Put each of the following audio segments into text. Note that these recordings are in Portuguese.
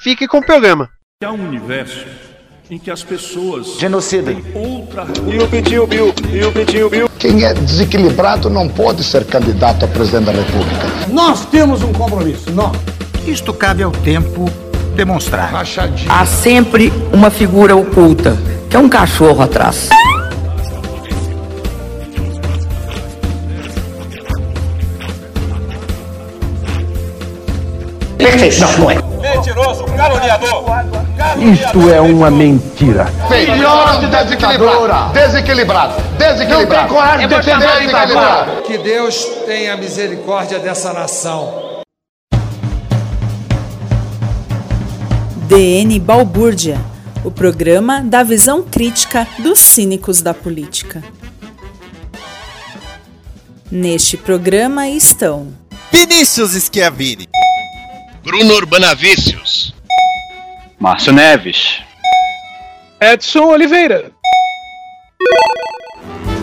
fique com o programa. Há um universo em que as pessoas Genocida. outra E o Pitinho Bill, e o Pitinho Bill. Quem é desequilibrado não pode ser candidato a presidente da República. Nós temos um compromisso, nós. Isto cabe ao tempo demonstrar. Rachadinha. Há sempre uma figura oculta, que é um cachorro atrás. Perfeito. Não, não é. Mentiroso, caluniador. Isto é uma mentira. Melhor de desequilibrado. Desequilibrado. Desequilibrado. Não tem coragem de defender desequilibrado. Que Deus tenha misericórdia dessa nação. DN Balbúrdia, o programa da visão crítica dos cínicos da política. Neste programa estão Vinícius Schiavini. Bruno Urbanavícios. Márcio Neves. Edson Oliveira.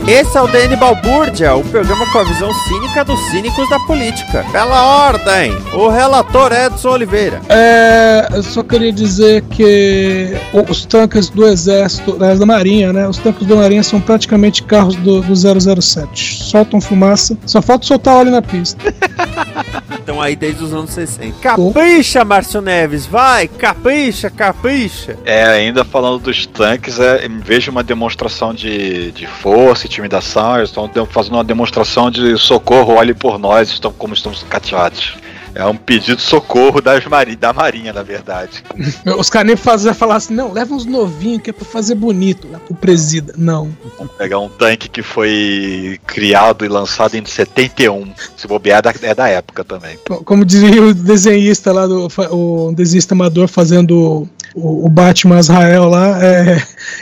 Esse é o DN Balbúrdia, o programa com a visão cínica dos cínicos da política. Pela ordem, o relator Edson Oliveira. É, eu só queria dizer que os tanques do exército, da marinha, né? Os tanques da marinha são praticamente carros do, do 007. Soltam fumaça, só falta soltar óleo na pista. Estão aí desde os anos 60. Capricha, Márcio Neves, vai, capricha, capricha. É, ainda falando dos tanques, é, em vez de uma demonstração de, de força, intimidação, eles estão fazendo uma demonstração de socorro, olhe por nós, estão, como estamos cateados. É um pedido de socorro das mari da marinha, na verdade. Os caras nem fazem falar assim, não, leva uns novinhos que é pra fazer bonito lá pro presida. Não. Pegar um tanque que foi criado e lançado em 71. Se bobear, é da, é da época também. Como dizia o desenhista lá, do, o desenhista amador fazendo o, o Batman Israel lá, é,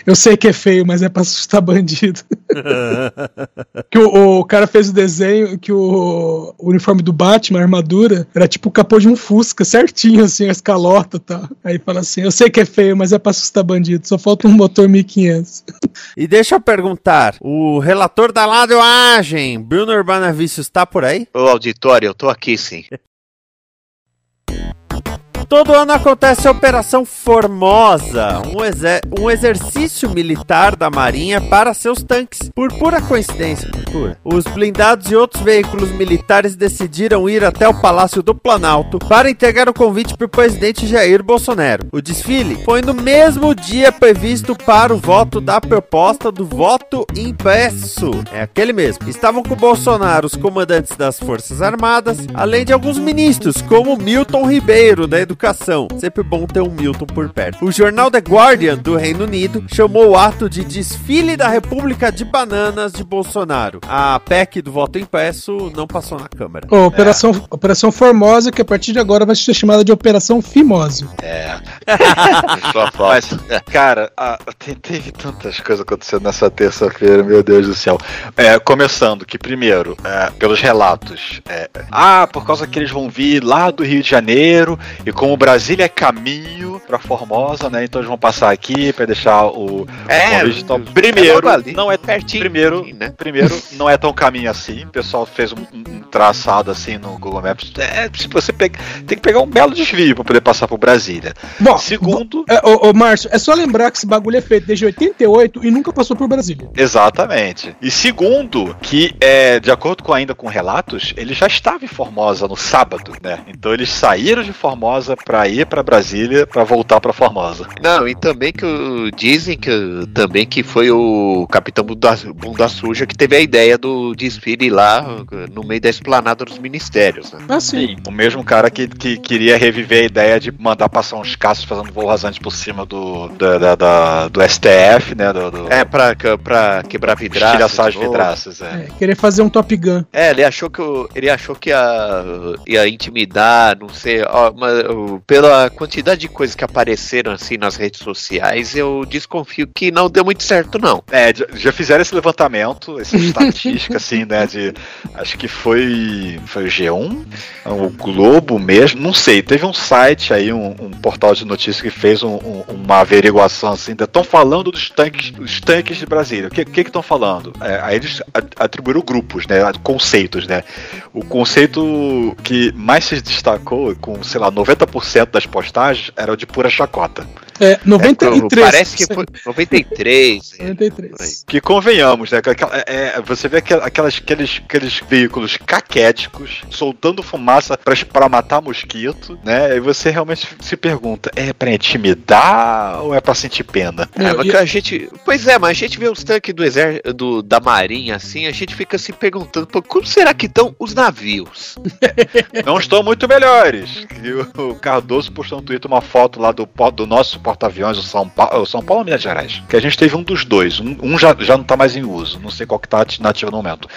eu sei que é feio, mas é pra assustar bandido. que o, o cara fez o desenho que o, o uniforme do Batman, a armadura, era tipo o capô de um Fusca, certinho, assim, a escalota e tal. Aí fala assim: eu sei que é feio, mas é pra assustar bandido, só falta um motor 1500. E deixa eu perguntar, o relator da ladroagem, Bruno Urbanavícios, tá por aí? Ô auditório, eu tô aqui sim. Todo ano acontece a Operação Formosa, um, exer- um exercício militar da Marinha para seus tanques. Por pura coincidência, os blindados e outros veículos militares decidiram ir até o Palácio do Planalto para entregar o convite para o presidente Jair Bolsonaro. O desfile foi no mesmo dia previsto para o voto da proposta do voto impresso. É aquele mesmo. Estavam com Bolsonaro os comandantes das Forças Armadas, além de alguns ministros, como Milton Ribeiro, da Educação. Sempre bom ter um Milton por perto. O jornal The Guardian, do Reino Unido, chamou o ato de desfile da República de Bananas de Bolsonaro. A PEC do voto impresso não passou na Câmara. Ô, Operação, Operação Formosa, que a partir de agora vai ser chamada de Operação Fimose. É. Mas, cara, a- teve tantas coisas acontecendo nessa terça-feira, meu Deus do céu. É, começando que, primeiro, é, pelos relatos, é, ah, por causa que eles vão vir lá do Rio de Janeiro, e como Brasília é caminho pra Formosa, né? Então eles vão passar aqui pra deixar o. É, o. Então, é primeiro, ali, não é pertinho, Primeiro, né? primeiro, não é tão caminho assim. O pessoal fez um, um traçado assim no Google Maps. É, se você pega, tem que pegar um belo desvio pra poder passar por Brasília. Bom, Segundo. É, ô, ô, Márcio, é só lembrar que esse bagulho é feito desde 88 e nunca passou por Brasília. Exatamente. E segundo, que é, de acordo com ainda com relatos, ele já estava em Formosa no sábado, né? Então eles saíram de Formosa pra ir pra Brasília pra voltar pra Formosa. Não, e também que o- dizem que também que foi o Capitão Bunda, Bunda Suja que teve a ideia do desfile lá no meio da esplanada dos ministérios. Né? Ah, sim. O mesmo cara que, que queria reviver a ideia de mandar passar uns caças fazendo voo rasante por cima do, da, da- da- do STF, né? Do, do, É, pra, pra quebrar vidraças. estilhaçar as vidraças, é. É, querer fazer um Top Gun. É, ele achou que o- ele achou que ia, ia intimidar, não sei, ó, mas o eu, pela quantidade de coisas que apareceram assim nas redes sociais, eu desconfio que não deu muito certo, não. É, já- fizeram esse levantamento, essa estatística, assim, né? De. Acho que foi. Foi o G1, o Globo mesmo, não sei. Teve um site aí, um, um portal de notícias que fez um- um- uma averiguação assim. Estão falando dos tanques, dos tanques de Brasília. O que que estão falando? É, aí eles atribuíram grupos, né? Conceitos, né? O conceito que mais se destacou, com, sei lá, 90% das postagens, era o de pura chacota. É, 93. Parece que foi 93. 93. Que convenhamos, né? que é, é, você vê aquel- aquelas, aqueles, aqueles veículos caquéticos soltando fumaça pra, pra matar mosquito, né? E você realmente se pergunta: é pra intimidar ou é pra sentir pena? É, mas que a gente, pois é, mas a gente vê os tanques do exército, do, da marinha assim, a gente fica se perguntando, pô, como será que estão os navios? Não estão muito melhores. E o o Cardoso postou no Twitter uma foto lá do, do nosso porta-aviões, o São Paulo, o São Paulo ou Minas Gerais. Que a gente teve um dos dois. Um, um já, já não tá mais em uso. Não sei qual que tá ati- nativo no momento.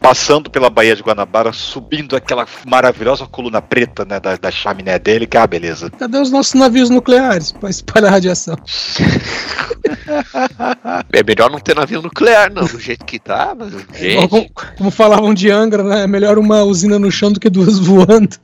Passando pela Baía de Guanabara, subindo aquela maravilhosa coluna preta, né, da, da chaminé dele, que ah, beleza. Cadê os nossos navios nucleares pra espalhar radiação? É melhor não ter navio nuclear, não, do jeito que tá, mas, gente, Como, como falavam de Angra, né? É melhor uma usina no chão do que duas voando.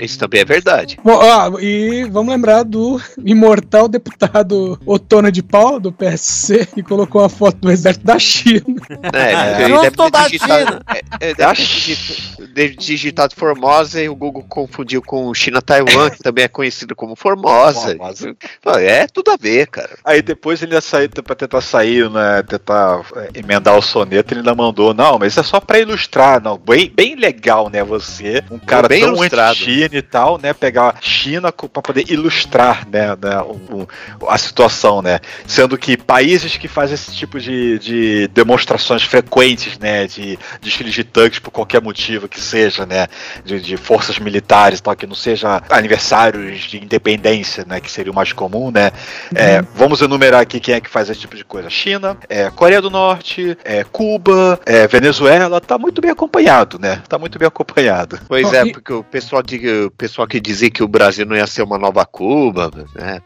isso também é verdade. Bom, ó, e vamos lembrar do imortal deputado Otona de Paula, do PSC, que colocou uma foto do exército da China. É, ele Eu deve tô ter da digitado, China. é, é, deve ter digitado, deve digitado Formosa e o Google confundiu com China-Taiwan, que também é conhecido como Formosa. Formosa. É tudo a ver, cara. Aí depois ele ia sair pra tentar sair, né? Tentar é, emendar o soneto, ele ainda mandou. Não, mas isso é só pra ilustrar, não. Bem, bem legal, né? Você, um cara Bem tão ilustrado. anti-China e tal, né? Pegar a China pra poder ilustrar, né? né, o- o- a situação, né? Sendo que países que fazem esse tipo de, de demonstrações frequentes, né? De desfiles de tanques por qualquer motivo que seja, né? De, de forças militares tal, que não seja aniversários de independência, né? Que seria o mais comum, né? É, vamos enumerar aqui quem é que faz esse tipo de coisa. China, é, Coreia do Norte, é, Cuba, é, Venezuela, tá muito bem acompanhado, né? Tá muito bem acompanhado. Pois é, porque o pessoal, diga, o pessoal que dizia que o Brasil não ia ser uma nova Cuba, né?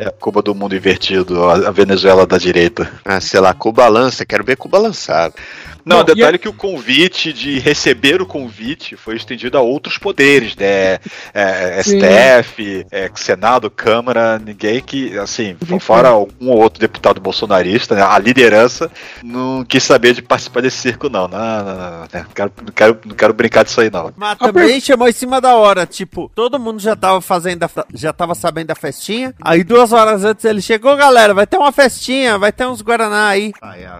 É, Cuba do mundo invertido, a a Venezuela da direita. Ah, sei lá, Cuba lança, quero ver Cuba lançar. Não, Bom, detalhe e que o convite de receber o convite foi estendido a outros poderes, né? É, Sim. STF, é, Senado, Câmara, ninguém que, assim, fora um ou outro deputado bolsonarista, né, a liderança não quis saber de participar desse circo, não. Não, não, não, não, né? não, quero, não, quero, não quero brincar disso aí, não. Mas A também chamou em cima da hora, tipo, todo mundo já tava fazendo, a já tava sabendo da festinha. Aí duas horas antes ele chegou, galera, vai ter uma festinha, vai ter uns Guaraná aí.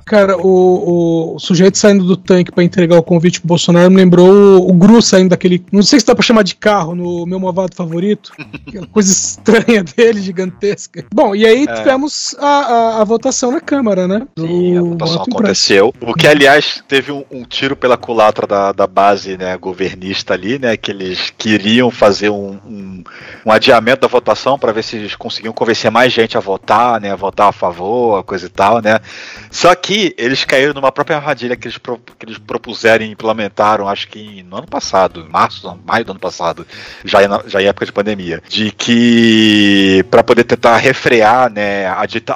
Cara, o, o sujeito saindo do tanque pra entregar o convite pro Bolsonaro me lembrou o, o Gru saindo daquele. Não sei se dá pra chamar de carro no meu movado favorito. Aquela coisa estranha dele, gigantesca. Bom, e aí É. tivemos a, a, a votação na Câmara, né? Do Sim, a votação aconteceu. O que, aliás, teve um, um tiro pela culatra da, da base né, governista ali, né? Que eles queriam fazer um, um, um adiamento da votação para ver se eles conseguiam convencer mais gente a votar, né? A votar a favor, a coisa e tal, né? Só que eles caíram numa própria armadilha que eles, pro- que eles propuseram e implementaram, acho que no ano passado, em março, maio do ano passado, já em, já em época de pandemia, de que para poder tentar refrear, né,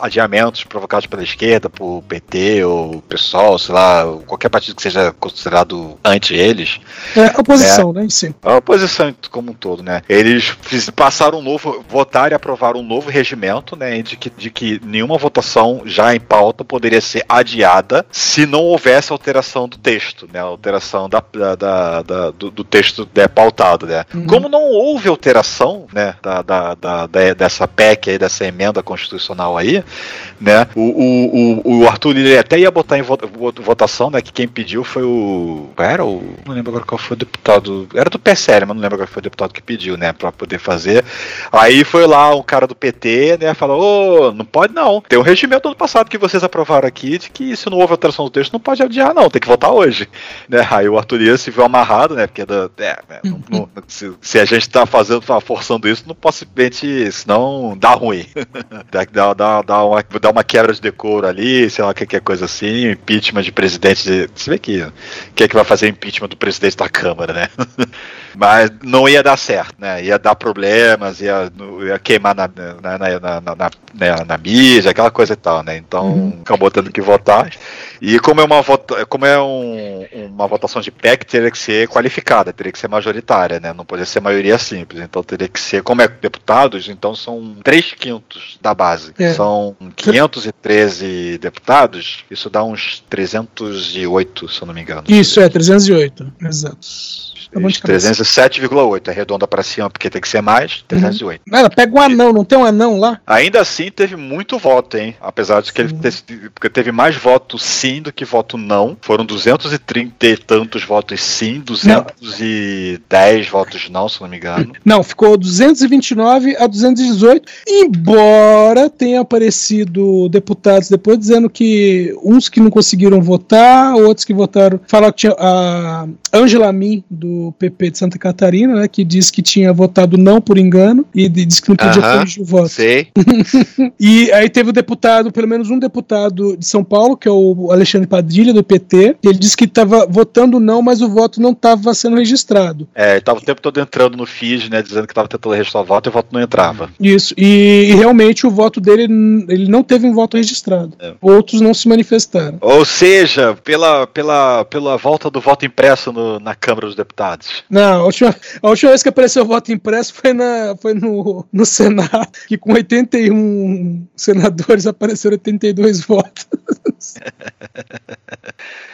adiamentos provocados pela esquerda, por PT ou PSOL, sei lá, qualquer partido que seja considerado anti eles, É, a oposição, né? Em si. a oposição como um todo, né? Eles passaram um novo, votaram e aprovaram um novo regimento, né? De que, de que nenhuma votação já em pauta poderia ser adiada se não houvesse alteração do texto, né? Alteração da, da, da- do, do texto né, pautado, né? Uhum. Como não houve alteração, né? Da, da, da- dessa PEC aí, dessa emenda constitucional aí, né? O, o, o, o Arthur Lira até ia botar em vo- vo- votação, né? Que quem pediu foi o. Era o. Não lembro agora qual foi o deputado. Era do PSL, mas não lembro qual foi o deputado que pediu, né? Pra poder fazer. Aí foi lá um cara do PT, né? Falou: Ô, não pode não. Tem um regimento do ano passado que vocês aprovaram aqui de que se não houve alteração do texto, não pode adiar não, tem que votar hoje. Né? Aí o Arthur Dias se viu amarrado, né? Porque é da- é, né, não- não- se, se a gente tá fazendo, tá forçando isso, não possivelmente, senão dá ruim. dá, dá, dá, dá, uma, dá uma quebra de decoro ali, sei lá, qualquer coisa assim, impeachment de presidente. De, você vê que quem é que vai fazer impeachment do presidente da Câmara, né? Mas não ia dar certo, né? Ia dar problemas, ia, ia queimar na, na, na, na, na, na, mídia, aquela coisa e tal, né? Então acabou tendo que votar. E como é uma, vota, como é um- uma votação de PEC, teria que ser qualificada, teria que ser majoritária, né? Não poderia ser maioria simples. Então teria que ser, como é deputados, então são 3 quintos da base. É. São 513 deputados, isso dá uns 308, se eu não me engano. Isso, é, 308. Exato. Tá de cabeça. 307,8, arredonda pra cima porque tem que ser mais, 308. Ela pega um anão, não tem um anão lá? Ainda assim teve muito voto, hein? Apesar de que ele te- porque teve mais voto sim do que voto não. Foram 230 e tantos votos sim, 210 votos não, se não me engano. Não, ficou 229 a 218, embora tenha aparecido deputados depois dizendo que uns que não conseguiram votar, outros que votaram. Falaram que tinha a Angela Min, do PP de Santa Catarina, né, que disse que tinha votado não por engano e de- disse que não podia Aham, corrigir o voto. Sei. E aí teve o deputado, pelo menos um deputado de São Paulo, que é o Alexandre Padilha, do PT, ele disse que estava votando não, mas o voto não estava sendo registrado. É, ele tava o tempo todo entrando no feed, né? Dizendo que tava tentando registrar o voto e o voto não entrava. Isso, e, e realmente o voto dele, ele não teve um voto registrado. Outros não se manifestaram. Ou seja, pela, pela, pela volta do voto impresso no- na Câmara dos Deputados. Não, a última, a última vez que apareceu voto impresso foi, na, foi no, no Senado, que com 81 senadores apareceram 82 votos.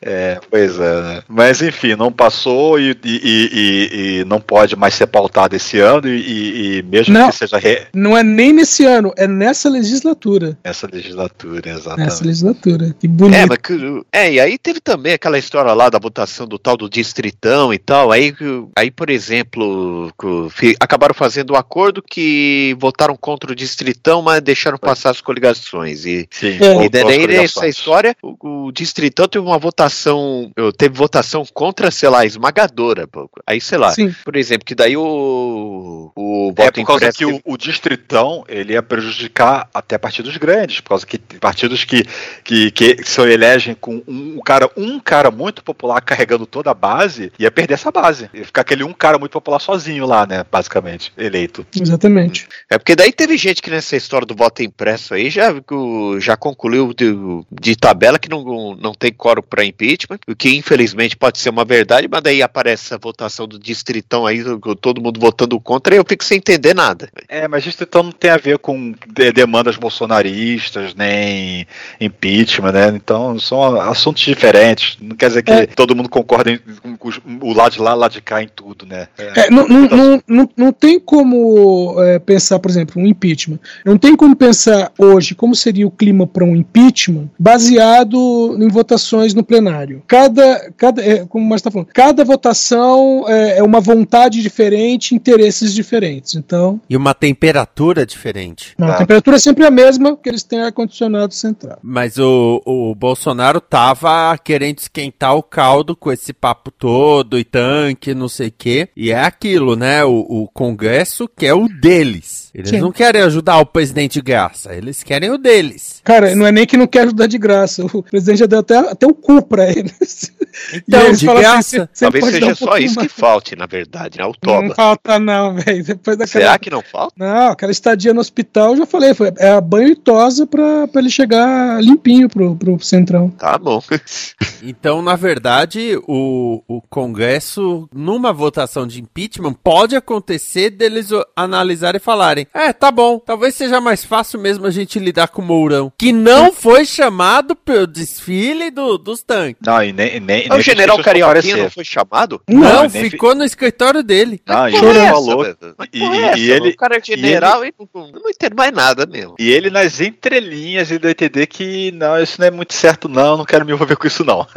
É, pois é, né? Mas enfim, não passou e, e- e- e- e não pode mais ser pautado esse ano, e, e- e mesmo Não. que seja re... Não é nem nesse ano, é nessa legislatura. essa legislatura, exatamente. Nessa legislatura. Que bonito. É, mas é, e aí teve também aquela história lá da votação do tal do distritão e tal. Aí, aí por exemplo, acabaram fazendo um acordo que votaram contra o distritão, mas deixaram passar as coligações. E, Sim, e voltou às daí nessa coligações. História, o, o distritão teve uma votação, eu- teve votação contra, sei lá, esmagadora. Aí, sei lá, Sim. por exemplo, que daí o, o voto É por causa impresso que o, o distritão ele ia prejudicar até partidos grandes, por causa que partidos que, que, que se elegem com um, um cara um cara muito popular carregando toda a base, ia perder essa base. Ia ficar aquele um cara muito popular sozinho lá, né? Basicamente, eleito. Exatamente. É porque daí teve gente que nessa história do voto impresso aí já, já concluiu de, de tabela que não, não tem quórum para impeachment, o que infelizmente pode ser uma verdade, mas daí aparece essa votação do distritão aí, todo mundo votando contra, e eu fico sem entender nada. É, mas distritão não tem a ver com de- demandas bolsonaristas, nem impeachment, né? Então são assuntos diferentes. Não quer dizer que É. todo mundo concorda em, com, o lado de lá, o lado de cá em tudo, né? É, não, não, não, não, não tem como é, pensar, por exemplo, um impeachment. Não tem como pensar hoje como seria o clima para um impeachment baseado em votações no plenário. Cada, cada é, como o Márcio está falando, cada votação é, é uma vontade diferente, interesses diferentes. Então, E uma temperatura diferente. não, a temperatura é sempre a mesma, porque eles têm ar-condicionado central. Mas o, o Bolsonaro tava querendo esquentar o caldo com esse papo todo e tanque, não sei o quê. E é aquilo, né? O, o Congresso quer o deles. Eles Sim. não querem ajudar o presidente de graça, eles querem o deles. Cara, não é nem que não quer ajudar de graça. O presidente já deu até, até o cu pra eles. Então, E eles de falam graça. "Você- você Talvez seja um só isso que mais." falte, na verdade, né? O Não toba. falta, não, velho. Depois daquela. Será que não falta? Não, aquela estadia no hospital, eu já falei, foi, é a banho e tosa pra, pra ele chegar limpinho pro, pro centrão. Tá bom. Então, na verdade, o, o Congresso, numa votação de impeachment, pode acontecer deles analisarem e falarem: é, tá bom, talvez seja mais fácil mesmo a gente lidar com o Mourão, que não foi chamado pelo desfile do- dos tanques. Não, e nem, nem, o nem general fez Carioquinha comparecer. não foi chamado? Não, Não, nem fi- ficou no escritório dele. Não, e Porra ele é falou. velho? E, é e- e ele, o cara é general e, não, não entendo mais nada mesmo. e ele nas entrelinhas ele deu a entender que não, isso não é muito certo, não, não quero me envolver com isso, não.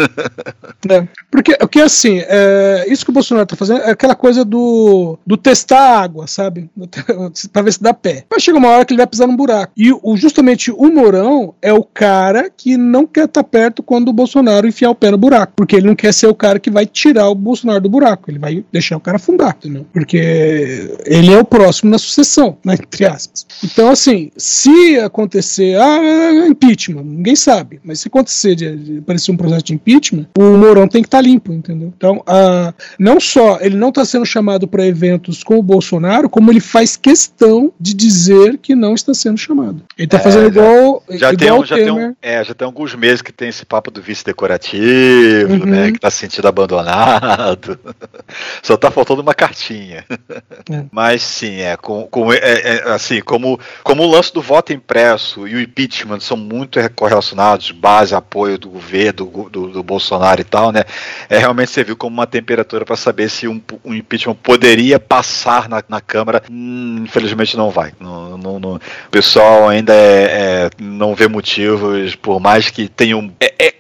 É, porque, porque assim, é, isso que o Bolsonaro tá fazendo é aquela coisa do, do testar a água, sabe? pra ver se dá pé. Vai chegar uma hora que ele vai pisar num buraco. E o, justamente o Mourão é o cara que não quer estar perto quando o Bolsonaro enfiar o pé no buraco. Porque ele não quer ser o cara que vai tirar o Bolsonaro do buraco. Ele vai deixar o cara afundar, entendeu? Porque ele é o próximo na sucessão, né, entre aspas. Então, assim, se acontecer, ah, é impeachment, ninguém sabe. Mas se acontecer de, de aparecer um processo de impeachment, o Mourão tem que estar limpo, entendeu? Então, ah, não só ele não está sendo chamado para eventos com o Bolsonaro, como ele faz questão de dizer que não está sendo chamado. Ele está É, fazendo já- igual, Já tem, igual um, o já, tem um, é, já tem alguns meses que tem esse papo do vice decorativo, Uhum. Né? Que tá se sentindo abandonado. Só tá faltando uma cartinha. É. Mas sim, é, com, com- é, é, assim, como, como o lance do voto impresso e o impeachment são muito correlacionados, base, apoio do governo, do, do, do Bolsonaro e tal, né? É realmente serviu como uma temperatura para saber se um, um impeachment poderia passar na, na Câmara. Hum, infelizmente não vai. Não, não- não- o pessoal ainda é- é, não vê motivos, por mais que tenham. É, é,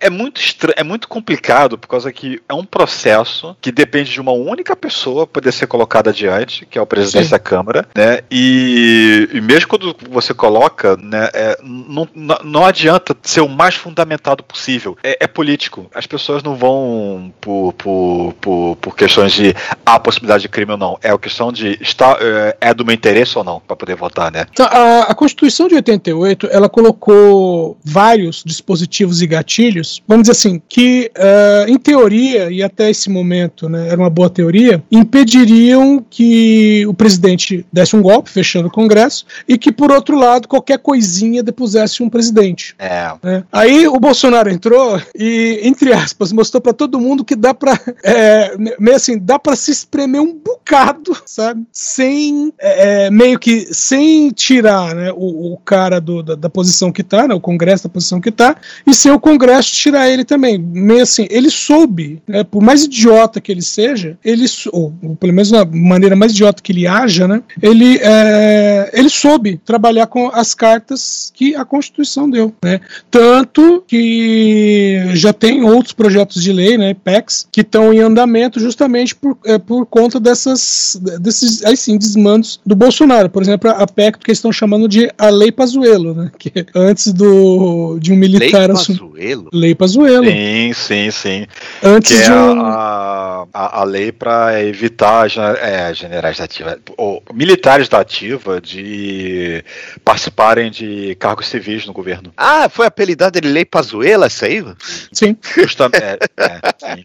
é muito estranho, é muito complicado, por causa que é um processo que depende de uma única pessoa poder ser colocada adiante, que é o presidente Sim. da Câmara, né? E, e mesmo quando você coloca, né, é, não, não, adianta ser o mais fundamentado possível. É, é político. As pessoas não vão por, por, por, por questões de há possibilidade de crime ou não. É a questão de está, é, é do meu interesse ou não para poder votar, né? Então, a, a Constituição de 88, ela colocou vários dispositivos e gatilhos, vamos dizer assim, que eh, em teoria, e até esse momento né, era uma boa teoria, impediriam que o presidente desse um golpe, fechando o Congresso, e que, por outro lado, qualquer coisinha depusesse um presidente. É. né? Aí o Bolsonaro entrou e, entre aspas, mostrou pra todo mundo que dá pra, é, meio assim, dá pra se espremer um bocado, sabe? Sem, é, meio que, sem tirar né, o, o cara do- da, da posição que tá, né, o Congresso da posição que tá, e sem o Congresso tirar ele também. Meio assim, ele soube, né, por mais idiota que ele seja, ele, ou, pelo menos na maneira mais idiota que ele haja, né, ele, é, ele soube trabalhar com as cartas que a Constituição deu, né? Tanto que já tem outros projetos de lei, né, PECs, que estão em andamento justamente por, é, por conta dessas, desses, aí sim, desmandos do Bolsonaro. Por exemplo, a PEC que eles estão chamando de a Lei Pazuello, né? Que é antes do, de um militar Lei. Pazuello? Lei Pazuello. Sim, sim, sim. Antes que é de um- a, a, a lei para evitar é, generais da ativa, ou militares da ativa de participarem de cargos civis no governo. Ah, foi apelidado de Lei Pazuela, essa aí? Sim. Justamente. é, é, sim.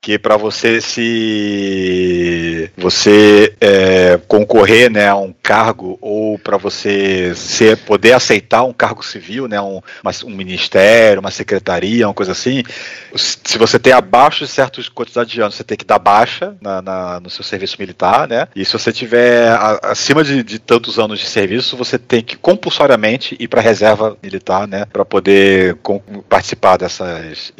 Que para você se você é, concorrer, né, a um cargo ou para você ser poder aceitar um cargo civil, né, um, uma- um ministério, uma secretaria, uma coisa assim, se você tem abaixo de certas quantidades de anos, você tem que dar baixa na, na- no seu serviço militar, né? E se você tiver a- acima de, de tantos anos de serviço, você tem que compulsoriamente ir para reserva militar, né? Para poder com- participar dessas.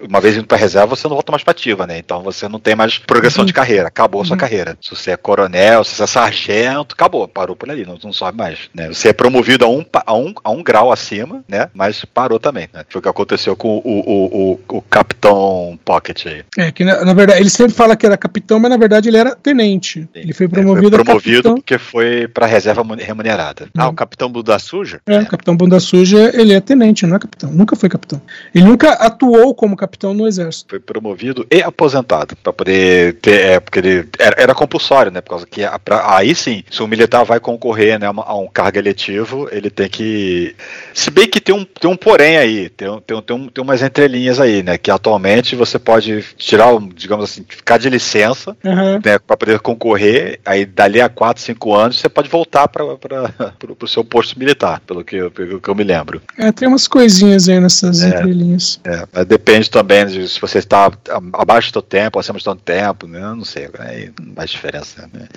Uma vez indo para reserva, você não volta mais para ativa, né? Então você não tem mais progressão de carreira, acabou a sua carreira. Se você é coronel, se você é sargento, acabou, parou por ali, não, não sobe mais. Né? Você é promovido a um, a, um, a um grau acima, né? Mas parou também, né? Foi o que aconteceu com o, o, o, o Capitão Pocket aí. É, que na, na verdade, ele sempre fala que era capitão, mas na verdade ele era tenente. Ele foi promovido, Foi a promovido porque foi para reserva mu- remunerada. Ah, o Capitão Bunda Suja? É, Capitão Bunda Suja, ele é tenente, não é capitão. Nunca foi capitão. Ele nunca atuou como capitão no exército. Foi promovido e aposentado para poder ter, é, porque ele era, era compulsório, né? Por causa que a- pra- aí sim, se o militar vai concorrer né, a um cargo eletivo, ele tem que. Se bem que tem um, tem um porém aí, tem, um- tem, um- tem, um- tem umas entrelinhas aí, né? Que atualmente você pode tirar, digamos assim, ficar de licença Aham. né, para poder concorrer, aí dali a 4, 5 anos você pode voltar para o seu posto militar, pelo que, eu- pelo que eu me lembro. É, tem umas coisinhas aí nessas É. entrelinhas. É, depende também de se você está abaixo do seu tempo, acima do seu tempo, né? Não sei, aí não faz diferença. Né?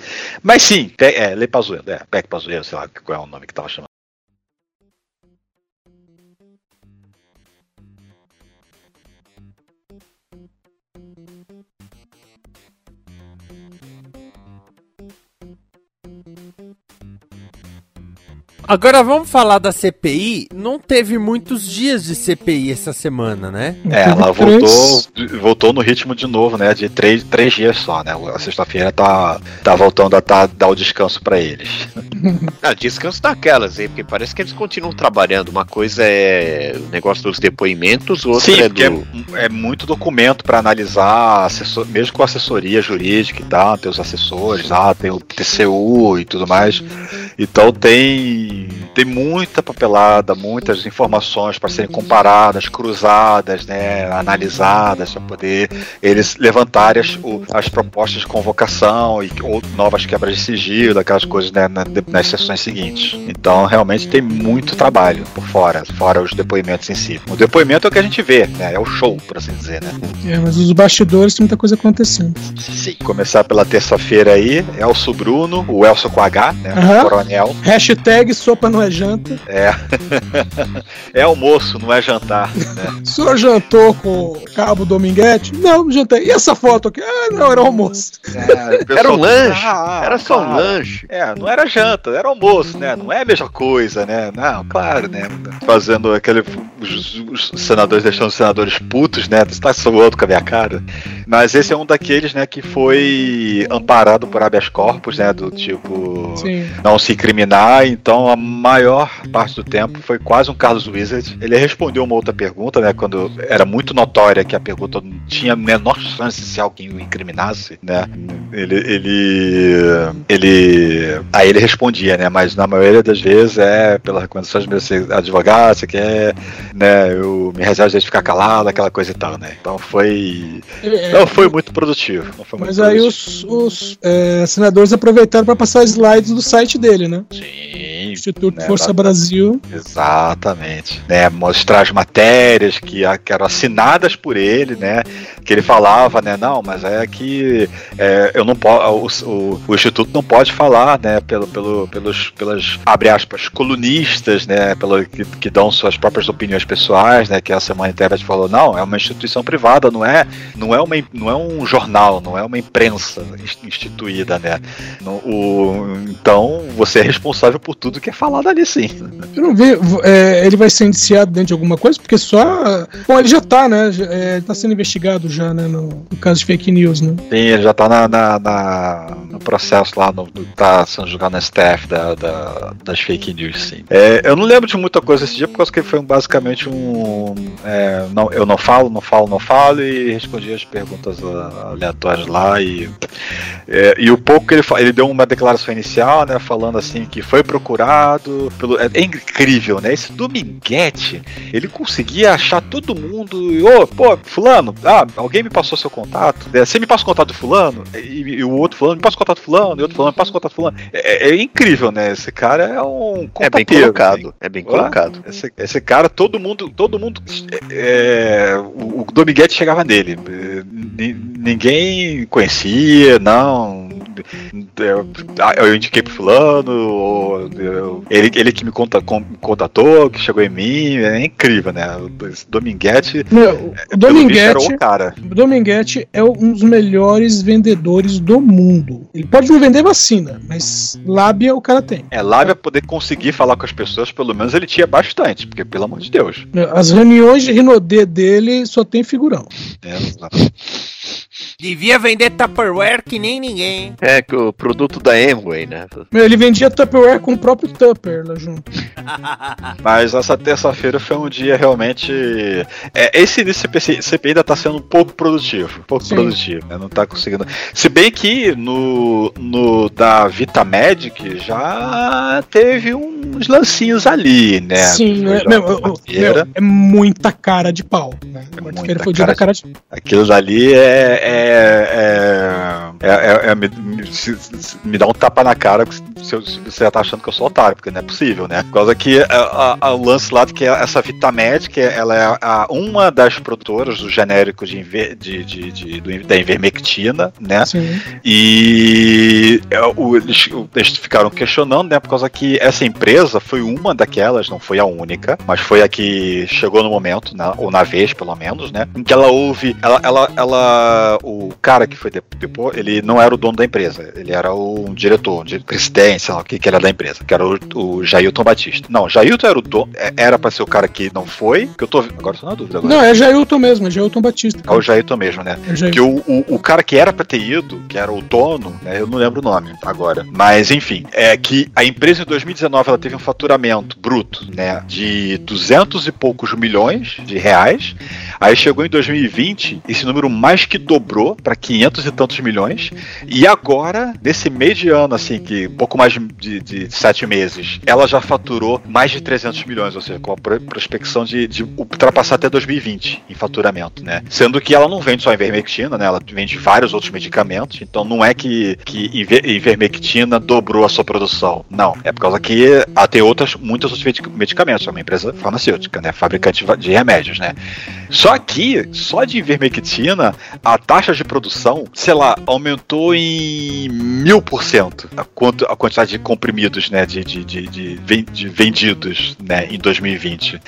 Mas sim, tem- é, Lei Pazuello, é, PEC Pazuello, sei lá qual é o nome que tava chamando. Agora vamos falar da CPI. Não teve muitos dias de CPI essa semana, né? É, ela voltou, voltou no ritmo de novo, né? De três, três dias só, né? A sexta-feira tá, tá voltando a tá, dar o descanso para eles. ah, descanso daquelas, hein? Porque parece que eles continuam trabalhando. Uma coisa é o negócio dos depoimentos, outra Sim, é do. é, é muito documento para analisar, assessor, mesmo com assessoria jurídica e tal, tem os assessores lá, tem o TCU e tudo mais. Então tem, tem muita papelada, muitas informações para serem comparadas, cruzadas, né, analisadas, para poder eles levantarem as, o- as propostas de convocação e ou novas quebras de sigilo, aquelas coisas né, na- nas sessões seguintes. Então realmente tem muito trabalho por fora, fora os depoimentos em si. O depoimento é o que a gente vê, né, é o show, por assim dizer, né. É, mas os bastidores tem muita coisa acontecendo. Sim. Começar pela terça-feira aí, Elcio Bruno, o Elcio com H, né, o coronel. Hashtag sopa não é janta. É. é almoço, não é jantar. Né? O senhor jantou com o Cabo Dominguete? Não, não jantei. E essa foto aqui? Ah, não, era almoço. É, Era um lanche, "Ah, era só um claro." lanche. É, não era janta, era almoço, né? Não é a mesma coisa, né? Não, claro, né? Fazendo aquele. Os, os senadores deixando os senadores putos, né? Você tá soando com a minha cara. Mas esse é um daqueles, né, que foi amparado por habeas corpus, né? Do tipo. Sim. não se incriminar, então a maior parte do tempo foi quase um Carlos Wizard. Ele respondeu uma outra pergunta, né, quando era muito notória que a pergunta não tinha a menor chance de ser alguém o incriminasse, né? Ele ele ele aí ele respondia, né, mas na maioria das vezes é pela recomendação de meu advogado, você quer, né, eu me reservo de ficar calado, aquela coisa e tal, né? Então foi É, não foi muito produtivo. Não foi Mas muito aí produtivo. os, os é, senadores aproveitaram para passar slides do site dele, né? Sim. Instituto né, Força da- Brasil. Exatamente. Né, mostrar as matérias que, que eram assinadas por ele, né? Que ele falava, né? Não, mas é que é, eu não posso. O, o Instituto não pode falar, né? Pelo, pelo, pelos, pelas, abre aspas, colunistas, né? Pelo, que, que dão suas próprias opiniões pessoais, né? Que a Semana Internet falou, não, é uma instituição privada, não é, não é, uma, não é um jornal, não é uma imprensa ins- instituída, né? No- o, então você é responsável por tudo que é falado ali, sim. Eu não vi. é, ele vai ser indiciado dentro de alguma coisa? Porque só. Bom, ele já tá, né? É, ele tá sendo investigado já, né? No, no caso de fake news, né? Sim, ele já tá na, na- na- no processo lá, no, tá sendo julgado na STF da, da- das fake news, sim. É, eu não lembro de muita coisa esse dia, por causa que foi basicamente um. é, não, eu não falo, não falo, não falo, e respondi as perguntas aleatórias lá. E, é, e o pouco que ele ele deu uma declaração inicial, né, falando assim que foi Pelo, é, é incrível, né? Esse Dominguete, ele conseguia achar todo mundo. E, Ô, pô, Fulano, ah, alguém me passou seu contato. É, Você me passa o contato do Fulano? E, e o outro Fulano, me passa o contato do Fulano, e o outro Fulano, me passa o contato do Fulano. É, é incrível, né? Esse cara é um. É bem colocado. assim. É bem colocado. Esse, esse cara, todo mundo, todo mundo, é, o, o Dominguete chegava nele. É, ni- ninguém conhecia, não. Eu, ah, eu indiquei pro fulano, ele, ele que me conta, com- contatou, que chegou em mim, é incrível, né? Esse Dominguete, Meu, Dominguete. o cara. Dominguete é um dos melhores vendedores do mundo. Ele pode não vender vacina, mas lábia o cara tem. É, lábia poder conseguir falar com as pessoas, pelo menos ele tinha bastante, porque pelo amor de Deus. As reuniões de Rinodê dele só tem figurão. né? Devia vender Tupperware que nem ninguém. É que o produto da Amway, né? Meu, ele vendia Tupperware com o próprio Tupper lá junto. Mas essa terça-feira foi um dia realmente. É, esse início CPI, CPI ainda tá sendo um pouco produtivo. Pouco Sim. produtivo. Né? Não tá conseguindo. Se bem que no, no da Vitamedic já teve uns lancinhos ali, né? Sim, né? já Meu, meu, é muita cara de pau. Né? muita Quarta-feira foi o dia cara da cara de Aquilo dali é. é, é, é, é- é- me, me- me dá um tapa na cara se, eu- se você tá achando que eu sou otário, porque não é possível, né? Por causa que a- a- o lance lá de que essa Vitamedic, ela é a- uma das produtoras do genérico de, inver- de, de, de- da Ivermectina, né? Sim. E é, o- eles, eles ficaram questionando, né? Por causa que essa empresa foi uma daquelas, não foi a única, mas foi a que chegou no momento, né, ou na vez, pelo menos, né? Em que ela ouve. Ela, ela, ela o cara que foi de- depois, ele, ele não era o dono da empresa, ele era o um diretor, um presidente, sei lá o que, que era da empresa, que era o, o Jailton Batista. Não, Jailton era o dono, é, era pra ser o cara que não foi, que eu tô. Agora tô na dúvida agora. Não, é Jailton mesmo, é Jailton Batista. É o Jailton mesmo, né? É que o, o, o, cara que era pra ter ido, que era o dono, né? Eu não lembro o nome agora. Mas enfim, é que a empresa em 2019 ela teve um faturamento bruto, né? De 200 e poucos milhões de reais. Aí chegou em 2020, esse número mais que dobrou para 500 e tantos milhões. E agora, nesse mês de ano, assim, que pouco mais de, de, sete meses, ela já faturou mais de 300 milhões, ou seja, com a prospecção de, de ultrapassar até 2020 em faturamento, né? Sendo que ela não vende só ivermectina, né? Ela vende vários outros medicamentos. Então não é que, que ivermectina dobrou a sua produção. Não. É por causa que ela tem outras, muitos outros medicamentos. É uma empresa farmacêutica, né? Fabricante de remédios, né? Só que, só de ivermectina, a taxa de produção, sei lá, aumentou em mil por cento a, quantidade de comprimidos, né, de, de, de, de, vendidos, né, em 2020.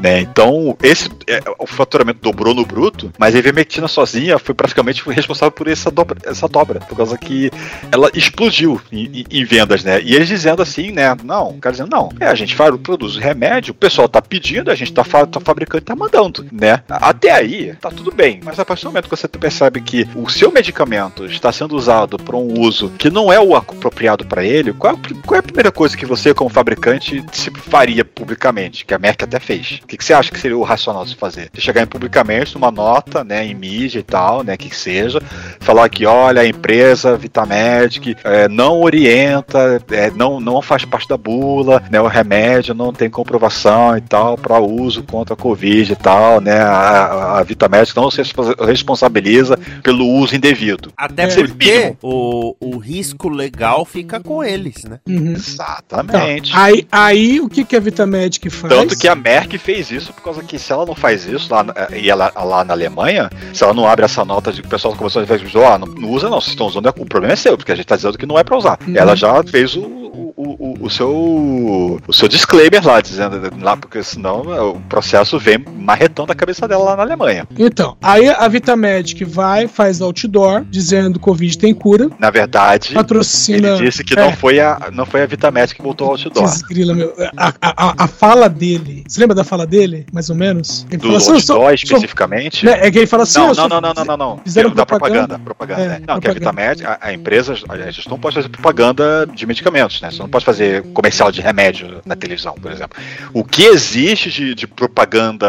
Né? Então, esse, é, o faturamento dobrou no bruto, mas a ivermectina sozinha foi praticamente responsável por essa dobra, essa dobra, por causa que ela explodiu em, em vendas, né? E eles dizendo assim, né, não, cara dizendo, não, é, a gente faz, produz remédio, o pessoal tá pedindo, a gente tá, tá fabricando e tá mandando, né? Até aí, tá tudo bem, mas a partir do momento que você percebe que o seu medicamento está sendo usado para um uso que não é o apropriado para ele, qual, qual, é a primeira coisa que você, como fabricante, se faria publicamente? Que a Merck até fez. O que, que você acha que seria o racional de fazer? De chegar em publicamente, numa nota, né, em mídia e tal, né, que seja, falar que, olha, a empresa Vitamedic é, não orienta, é, não, não faz parte da bula, né, o remédio não tem comprovação e tal para uso contra a Covid e tal, né, a, a Vitamedic não se responsabiliza pelo uso indevido. Até é. porque o, o risco legal fica com eles, né? Uhum. Exatamente. Então, aí, aí o que, que a Vitamedic faz? Tanto que a Merck fez isso por causa que se ela não faz isso lá, e ela, lá na Alemanha, se ela não abre essa nota de que o pessoal começou a dizer, ah, não, não usa não, vocês estão usando, o problema é seu, porque a gente tá dizendo que não é pra usar. Uhum. Ela já fez o, o, o, o, seu o seu disclaimer lá, dizendo lá, porque senão o processo vem marretando a cabeça dela lá na Alemanha. Então, aí a Vitamedic vai, faz outdoor, dizendo Covid tem cura. Na verdade, patrocina. Ele disse que é. não, foi a, não foi a Vitamedic que botou o outdoor. Desgrila, meu. A, a, a, fala dele. Você lembra da fala dele, mais ou menos? Ele Do assim, outdoor especificamente? Né, é que ele fala assim. Não, não, não, não, não, não, não. Fizeram da propaganda. propaganda. É, não, propaganda. que a Vitamedic, a, a empresa, a gente não pode fazer propaganda de medicamentos, né? Você não pode fazer comercial de remédio na televisão, por exemplo. O que existe de, de propaganda,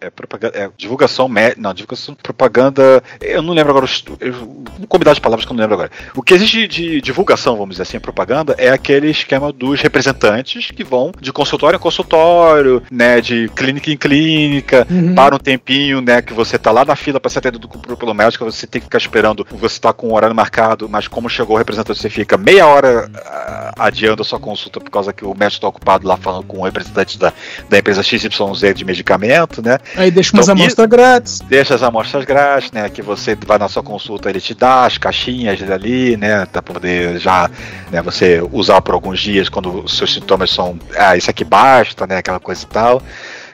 é, propaganda, é divulgação, não, divulgação, propaganda, eu não lembro agora, eu, vou combinar de palavras que eu não lembro agora. O que existe de divulgação, vamos dizer assim, propaganda, é aquele esquema dos representantes que vão de consultório em consultório, né, de clínica em clínica, uhum. para um tempinho, né, que você tá lá na fila para ser atendido pelo médico, você tem que ficar esperando, você tá com o horário marcado, mas como chegou o representante, você fica meia hora uh, adiando a sua consulta por causa que o médico está ocupado lá falando com o representante da, da empresa XYZ de medicamento, né? Aí deixa umas então, amostras grátis. Deixa as amostras grátis, né? Que você vai na sua consulta, ele te dá as caixinhas ali, né? Pra poder já né, você usar por alguns dias quando os seus sintomas são. Ah, isso aqui basta, né? Aquela coisa e tal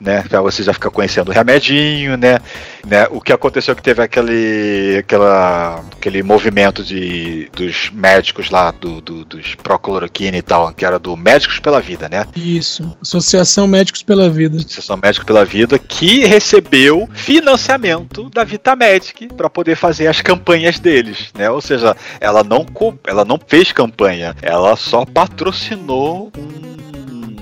né? Pra você já ficar conhecendo o remedinho, né? né? O que aconteceu que teve aquele, aquela, aquele movimento de, dos médicos lá, do, do, dos Procloroquina e tal, que era do Médicos pela Vida, né? Isso, Associação Médicos pela Vida. Associação Médicos pela Vida, que recebeu financiamento da Vitamedic para poder fazer as campanhas deles, né? Ou seja, ela não, ela não fez campanha, ela só patrocinou um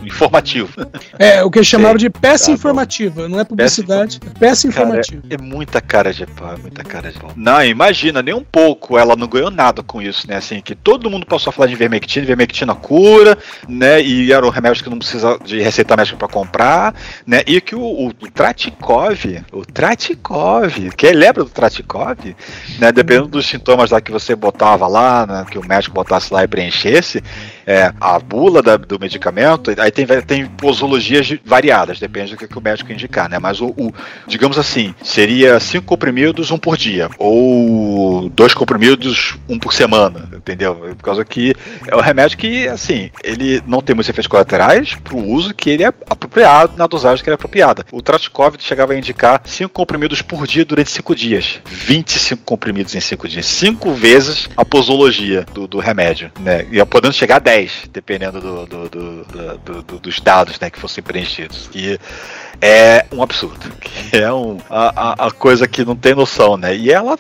informativo. É, o que chamaram de peça tá informativa, não é publicidade, peça, é peça informativa. Cara, é, muita cara de pau, é muita cara de pau. Não, imagina, nem um pouco, ela não ganhou nada com isso, né? Assim, que todo mundo passou a falar de vermectina, vermectina cura, né? E era um remédio que não precisa de receita médica para comprar, né? E que o, o, o Tratikov, o Tratikov, que lembra do Tratikov, né? Dependendo dos sintomas lá que você botava lá, né? Que o médico botasse lá e preenchesse, é, a bula da- do medicamento, aí tem, tem posologias variadas, depende do que, que o médico indicar, né? Mas o, o- digamos assim, seria cinco comprimidos, um por dia, ou dois comprimidos, um por semana, entendeu? Por causa que é um remédio que, assim, ele não tem muitos efeitos colaterais pro uso que ele é apropriado, na dosagem que ele é apropriada. O Tratkov chegava a indicar cinco comprimidos por dia durante cinco dias. 25 comprimidos em cinco dias. Cinco vezes a posologia do, do remédio, né? E podendo chegar a 10, dependendo do- do- do- do- do- do- dos dados né, que fossem preenchidos. E é um absurdo. Que é um, a, a- coisa que não tem noção, né? E ela,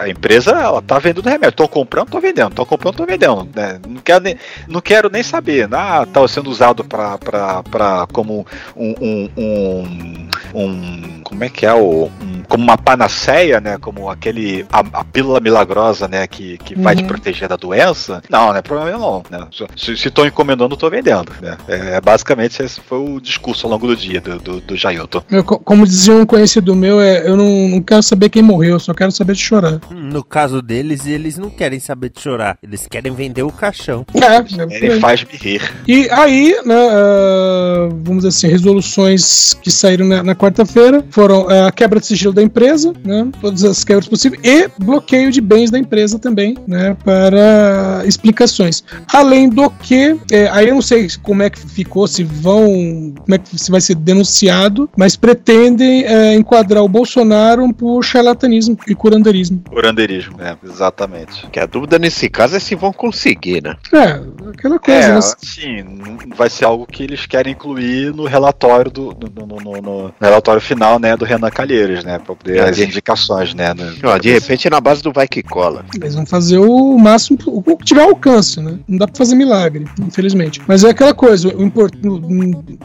a empresa, ela tá vendendo remédio. Tô comprando, tô vendendo. Tô comprando, tô vendendo. Né? Não, quero nem, não quero nem saber. Ah, tá sendo usado pra, pra, pra como um, um, um, um- Como é que é o. um- como uma panaceia, né? Como aquele. A, a pílula milagrosa, né? Que, que vai te Uhum. proteger da doença. Não, né? Problema não. Né? Se, tô encomendando, tô vendendo. Né? É, basicamente esse foi o discurso ao longo do dia do, do, do Jailton. Eu, como dizia um conhecido meu, é, eu não, não quero saber quem morreu, eu só quero saber de chorar. No caso deles, eles não querem saber de chorar. Eles querem vender o caixão. É, Ele faz-me rir. E aí, né, ah, vamos dizer assim, resoluções que saíram na, na quarta-feira foram ah, a quebra de sigilo da empresa, né, todas as quebras possíveis, e bloqueio de bens da empresa também, né, para explicações. Além do que, é, aí eu não sei como é que ficou, se vão, como é que se vai ser denunciado, mas pretendem é, enquadrar o Bolsonaro por charlatanismo e curanderismo. Curandeirismo, é, exatamente. Que a dúvida nesse caso é se vão conseguir, né? É, aquela coisa, É, né? sim, vai ser algo que eles querem incluir no relatório do no, no- no- no relatório final, né, do Renan Calheiros, né, para poder É, as indicações, né. no- Ó, de repente na base do vai que cola. Eles vão fazer o máximo, o que tiver alcance, né? Não dá pra fazer milagre, infelizmente. Mas é aquela coisa, o import,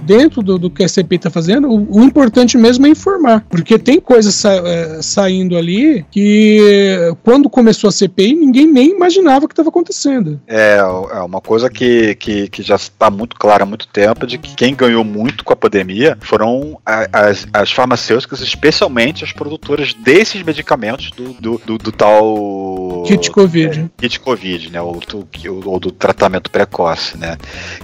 dentro do, do que a CPI tá fazendo, o, o importante mesmo é informar. Porque tem coisas sa- é, saindo ali que é, quando começou a CPI, ninguém nem imaginava que estava acontecendo. É, é uma coisa que, que, que já está muito clara há muito tempo de que quem ganhou muito com a pandemia foram a- as, as farmacêuticas, especialmente as produtoras desses medicamentos do, do, do, do tal Kit Covid. kit Covid, né? Ou do, ou do tratamento precoce, né?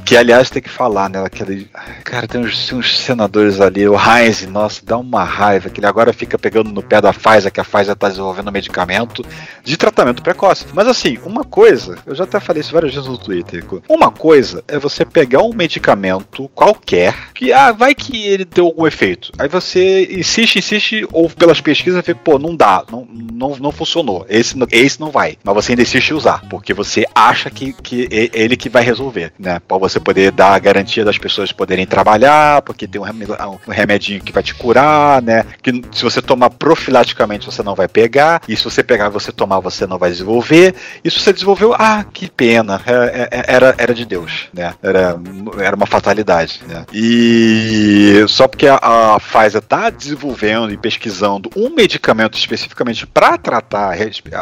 Que aliás tem que falar, né? Aquele. Cara, tem uns, uns senadores ali, o Heinz, nossa, dá uma raiva, que ele agora fica pegando no pé da Pfizer, que a Pfizer tá desenvolvendo um medicamento de tratamento precoce. Mas assim, uma coisa, eu já até falei isso várias vezes no Twitter. Uma coisa é você pegar um medicamento qualquer, que ah, vai que ele deu algum efeito. Aí você insiste, insiste, ou pelas pesquisas, vê, pô, não dá, não, não, não funcionou. Esse, esse não vai. Mas você ainda insiste em usar, porque você acha que, que é ele que vai resolver, né? Pra você poder dar a garantia das pessoas poderem trabalhar, porque tem um, um remedinho que vai te curar, né? Que se você tomar profilaticamente você não vai pegar, e se você pegar você tomar você não vai desenvolver. E se você desenvolveu, ah, que pena, é- é- era, era de Deus, né? Era, era uma fatalidade, né? E só porque a, a Pfizer tá desenvolvendo e pesquisando um medicamento especificamente para tratar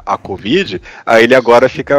a, Covid, aí ele agora fica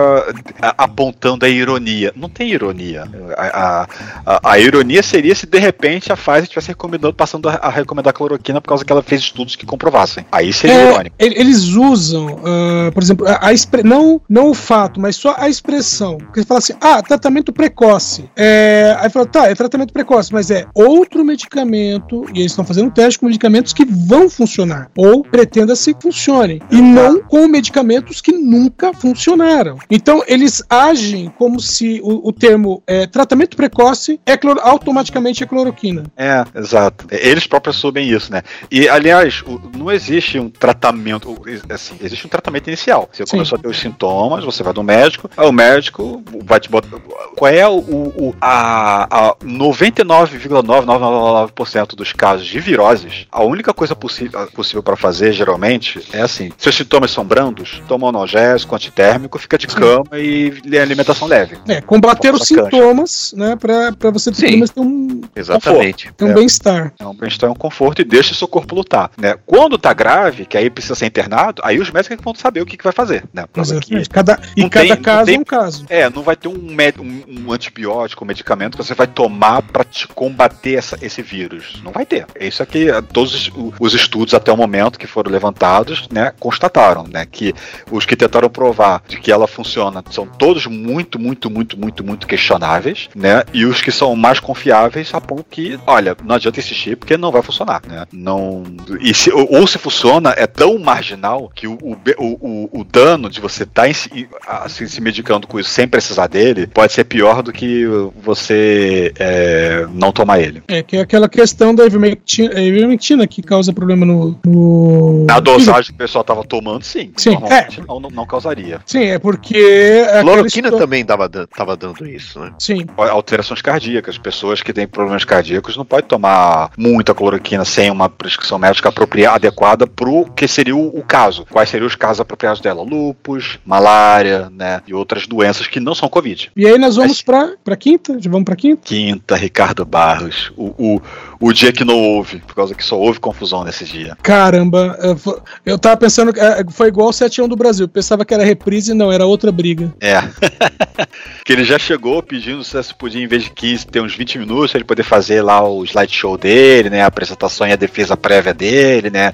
apontando a ironia. Não tem ironia. A, a- a- ironia seria se de repente a Pfizer estivesse recomendando, passando a, a recomendar cloroquina por causa que ela fez estudos que comprovassem. Aí seria É, irônico. ele- eles usam, ah, por exemplo, a, expre- não, não o fato, mas só a expressão. Porque ele fala assim, ah, tratamento precoce. É, aí fala, tá, é tratamento precoce, mas é outro medicamento, e eles estão fazendo teste com medicamentos que vão funcionar, ou pretenda-se que funcionem, e não com medicamentos que nunca funcionaram. Então, eles agem como se o, o termo é, tratamento precoce é automaticamente é cloroquina. É, exato. Eles próprios assumem isso, né? E, aliás, o- não existe um tratamento, assim, existe um tratamento inicial. Você Sim. começou a ter os sintomas, você vai no médico, aí o médico vai te botar. Qual é o, o- a, a 99,999% dos casos de viroses, a única coisa possi possível para fazer, geralmente, é assim: seus sintomas são brandos, toma um analgésico, antitérmico, fica de cama e alimentação leve. É, combater os sintomas, né, pra, pra você ter, Sim. ter um, Exatamente. ter um É. bem-estar. É um bem-estar, é um conforto e deixa o seu corpo lutar, né? Quando tá grave, que aí precisa ser internado, aí os médicos é que vão saber o que, que vai fazer, né? Exatamente. Cada, e cada tem- caso tem- é um caso. É, não vai ter um, med- um, um antibiótico, um medicamento que você vai tomar pra te combater essa- esse vírus. Não vai ter. Esse Isso é que eh, todos os- os estudos até o momento que foram levantados, né, constataram, né, que os que tentaram provar de que ela funciona são todos muito, muito, muito, muito, muito questionáveis, né, e os que são mais confiáveis apontam que, olha, não adianta insistir porque não vai funcionar, né, não, e se, ou, ou se funciona é tão marginal que o, o, o, o- dano de você estar assim, se medicando com isso sem precisar dele pode ser pior do que você é, não tomar ele. É, que é aquela questão da a ivermectina que causa problema no. no... Na dosagem que o pessoal tava tomando, sim. Sim, Normalmente não, não, não causaria. Sim, é porque. é Cloroquina histó- também dava, tava dando isso, né? Sim. Alterações cardíacas. Pessoas que têm problemas cardíacos não podem tomar muita cloroquina sem uma prescrição médica apropriada, adequada pro que seria o, o caso. Quais seriam os casos apropriados dela? Lupus, malária, né? E outras doenças que não são Covid. E aí nós vamos pra, pra quinta? Vamos pra quinta? Quinta, Ricardo Barros. O, o, o dia que não houve, por causa que só houve confusão nesse dia. Caramba, eu tava pensando que é, foi igual o 7 1 do Brasil. Pensava que era reprise, não, era outra briga. É. que ele já chegou pedindo se podia, em vez de 15, ter uns 20 minutos, ele poder fazer lá o slideshow dele, né? A apresentação e a defesa prévia dele, né?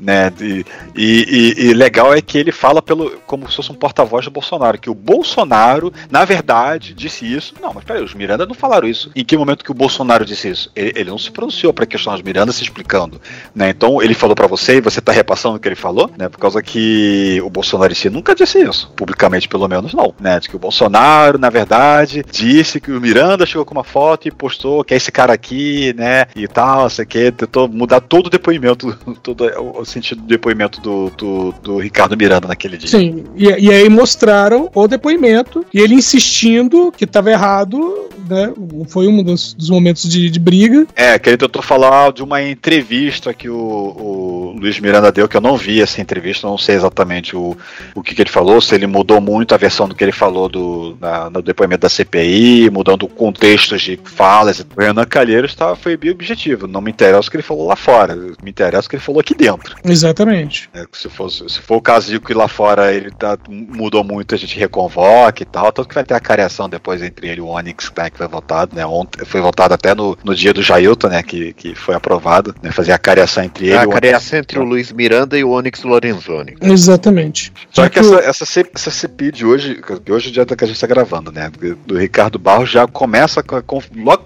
Né e, e- e- legal é que ele fala pelo como se fosse um porta-voz do Bolsonaro, que o Bolsonaro, na verdade, disse isso. Não, mas peraí, os Miranda não falaram isso. Em que momento que o Bolsonaro disse isso? Ele, ele não se pronunciou para questionar os Miranda se explicando, né? Então ele falou para você e você tá repassando o que ele falou, né? Por causa que o Bolsonaro em nunca disse isso, publicamente pelo menos não, né? De que o Bolsonaro, na verdade, disse que o Miranda chegou com uma foto e postou que é esse cara aqui, né? E tal, sei que, tentou mudar todo o depoimento, todo o sentido do depoimento do, do, do Ricardo Miranda naquele dia. Sim, e, e aí mostraram o depoimento e ele insistindo que tava errado, né? Foi um dos, dos momentos de, de briga. É, que ele tentou falar de uma entrevista que o, o Luiz Miranda deu, que eu não vi essa entrevista, não sei exatamente o, o que, que ele falou, se ele mudou muito a versão do que ele falou do, na- no depoimento da CPI, mudando contextos de falas. O Renan Calheiros tá, foi bem objetivo, não me interessa o que ele falou lá fora, me interessa o que ele falou aqui dentro. Exatamente. É, se, for, se for o caso de que lá fora ele tá, mudou muito, a gente reconvoca e tal, tanto que vai ter a careação depois entre ele e o Onyx, né, que foi votado, né, ontem, foi votado até no, no dia do Jailton, né, que, que foi aprovado, né, fazer a careação entre ele a e o Onyx. careação entre o Luiz Miranda e o Onyx Lorenzoni. Exatamente. Só Já que o- essa, essa, C- essa CPI de hoje, que hoje é o dia que a gente está gravando, né? Do Ricardo Barros já começa com, conf- logo,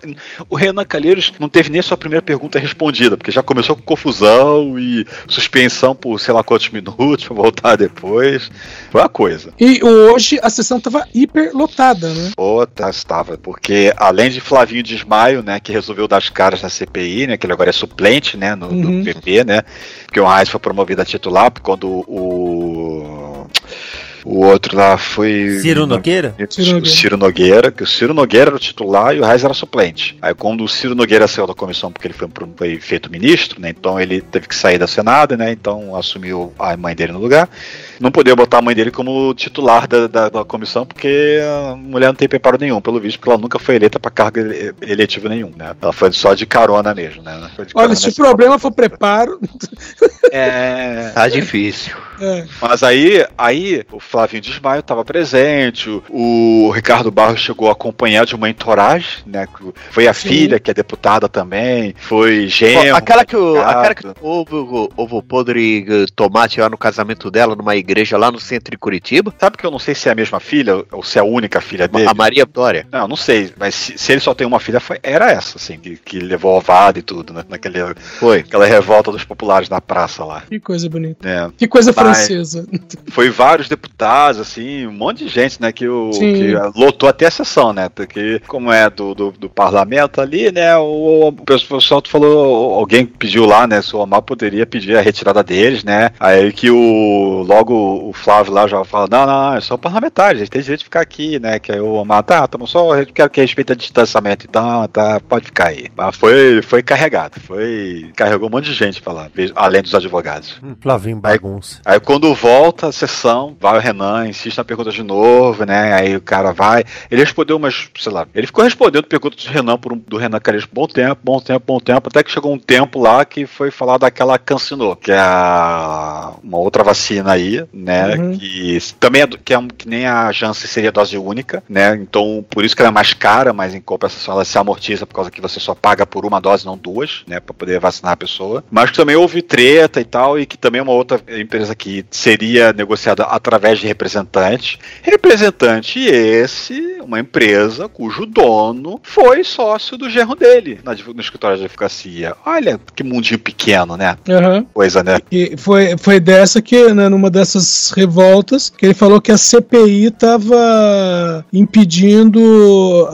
O Renan Calheiros não teve nem a sua primeira pergunta respondida, porque já começou com confusão e suspensão por sei lá quantos minutos pra voltar depois. Foi uma coisa. E hoje a sessão tava hiper lotada, né? Pô, estava. Porque além de Flavinho Desmaio, né, que resolveu dar as caras na CPI, né, que ele agora é suplente, né, no, Uhum. PP, né, porque o Reis foi promovido a titular, quando o... O outro lá foi. Ciro Nogueira? Ciro O Nogueira. Ciro Nogueira, que o Ciro Nogueira era o titular e o Reis era suplente. Aí quando o Ciro Nogueira saiu da comissão porque ele foi, foi feito ministro, né? Então ele teve que sair da Senado, né? Então assumiu a mãe dele no lugar. Não podia botar a mãe dele como titular da, da, da comissão porque a mulher não tem preparo nenhum, pelo visto, porque ela nunca foi eleita para cargo ele- eletivo nenhum, né? Ela foi só de carona mesmo, né? Olha, carona se o problema for preparo. É. Tá difícil. é. Mas aí, aí o Flavinho Desmaio estava presente, o, o Ricardo Barros chegou a acompanhar de uma entourage, né? que Foi a Sim. filha, que é deputada também, foi Ó, genro. aquela que o, aquela que o ovo, ovo podre tomate lá no casamento dela, numa igreja lá no centro de Curitiba. Sabe que eu não sei se é a mesma filha ou se é a única filha dele? A Maria Vitória. Não, não sei, mas se, se ele só tem uma filha, foi, era essa, assim, que, que levou ovada e tudo, né? Naquele, Foi. aquela revolta dos populares na praça lá. Que coisa bonita. né? Que coisa Mas- francesa. foi vários deputados, assim, um monte de gente, né, que, o, Sim. que lotou até a sessão, né, porque como é do, do, do parlamento ali, né, o, o pessoal falou, alguém pediu lá, né, se o Omar poderia pedir a retirada deles, né, aí que o, logo o Flávio lá já fala, não, não, não, é só parlamentares, eles têm direito de ficar aqui, né, que aí o Omar, tá, tá, só eu quero que respeite o distanciamento, então, tá, pode ficar aí. Mas foi, foi carregado, foi, carregou um monte de gente pra lá, além dos advogados. Hum, Flavinho bagunça. Aí Aí quando volta a sessão, vai o Renan, insiste na pergunta de novo, né? Aí o cara vai. Ele respondeu umas, sei lá, ele ficou respondendo perguntas do Renan por um, do Renan Caris bom tempo, bom tempo, bom tempo, até que chegou um tempo lá que foi falar daquela Cancinô, que é a, uma outra vacina aí, né? Uhum. Que também é, que, é um, que nem a Janssen seria dose única, né? Então por isso que ela é mais cara, mas em compensação ela se amortiza por causa que você só paga por uma dose, não duas, né? Pra poder vacinar a pessoa. Mas que também houve treta e tal, e que também é uma outra empresa que seria negociada através de representante. Representante esse, uma empresa cujo dono foi sócio do genro dele na, no escritório de advocacia. Olha que mundinho pequeno, né? Aham. Coisa, né? E foi, foi dessa que, né, numa dessas revoltas, que ele falou que a CPI estava impedindo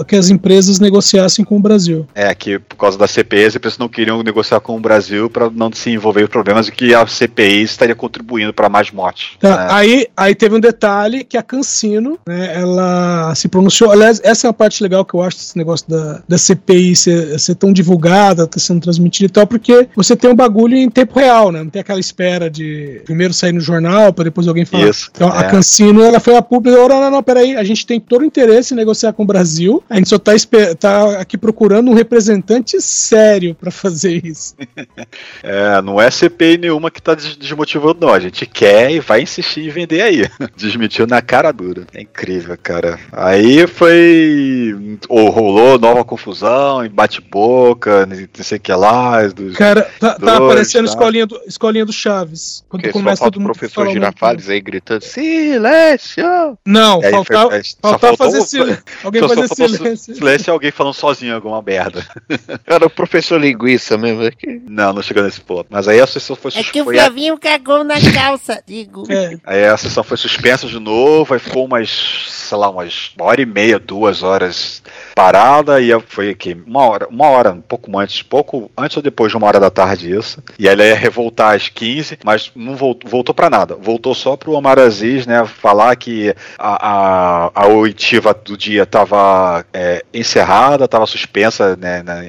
que as empresas negociassem com o Brasil. É, que por causa da CPI as empresas não queriam negociar com o Brasil para não se envolver em problemas e que a CPI estaria contribuindo para mais mortes. Tá, né? aí, aí teve um detalhe que a Cancino, né, ela se pronunciou. Aliás, essa é uma parte legal que eu acho desse negócio da, da CPI ser, ser tão divulgada, tá sendo transmitida e tal, porque você tem um bagulho em tempo real, né? Não tem aquela espera de primeiro sair no jornal para depois alguém falar. Isso, Então a é. Cancino, ela foi a pública, não, não, não, peraí, a gente tem todo o interesse em negociar com o Brasil, a gente só tá, tá aqui procurando um representante sério para fazer isso. É, não é CPI nenhuma que tá des- desmotivando, não. A gente quer e vai insistir em vender aí. Desmentiu na cara dura. É incrível, cara. Aí foi. ou rolou nova confusão, e bate-boca, não sei o que lá. Dos, Cara, tá, tá dois, aparecendo tá? escolinha do, escolinha do Chaves. Quando começa todo mundo professor falar Girafales aí gritando silêncio! Não, aí faltava, foi- fazer silêncio. Alguém fazer silêncio. silêncio e alguém falando sozinho alguma merda. Era o professor linguiça mesmo. é que- Não, não chegou nesse ponto. Mas aí a sessão foi É que o Flavinho cagou na calça, digo. É. Aí a sessão foi suspensa de novo, aí ficou umas, sei lá, umas uma hora e meia, duas horas parada, e foi aqui, uma hora, uma hora, um pouco antes, pouco antes ou depois de uma hora da tarde isso. E aí ela ia revoltar às 15, mas não voltou, voltou para nada. Voltou só pro Omar Aziz, né, falar que a, a, a oitiva do dia estava encerrada, estava suspensa né, na-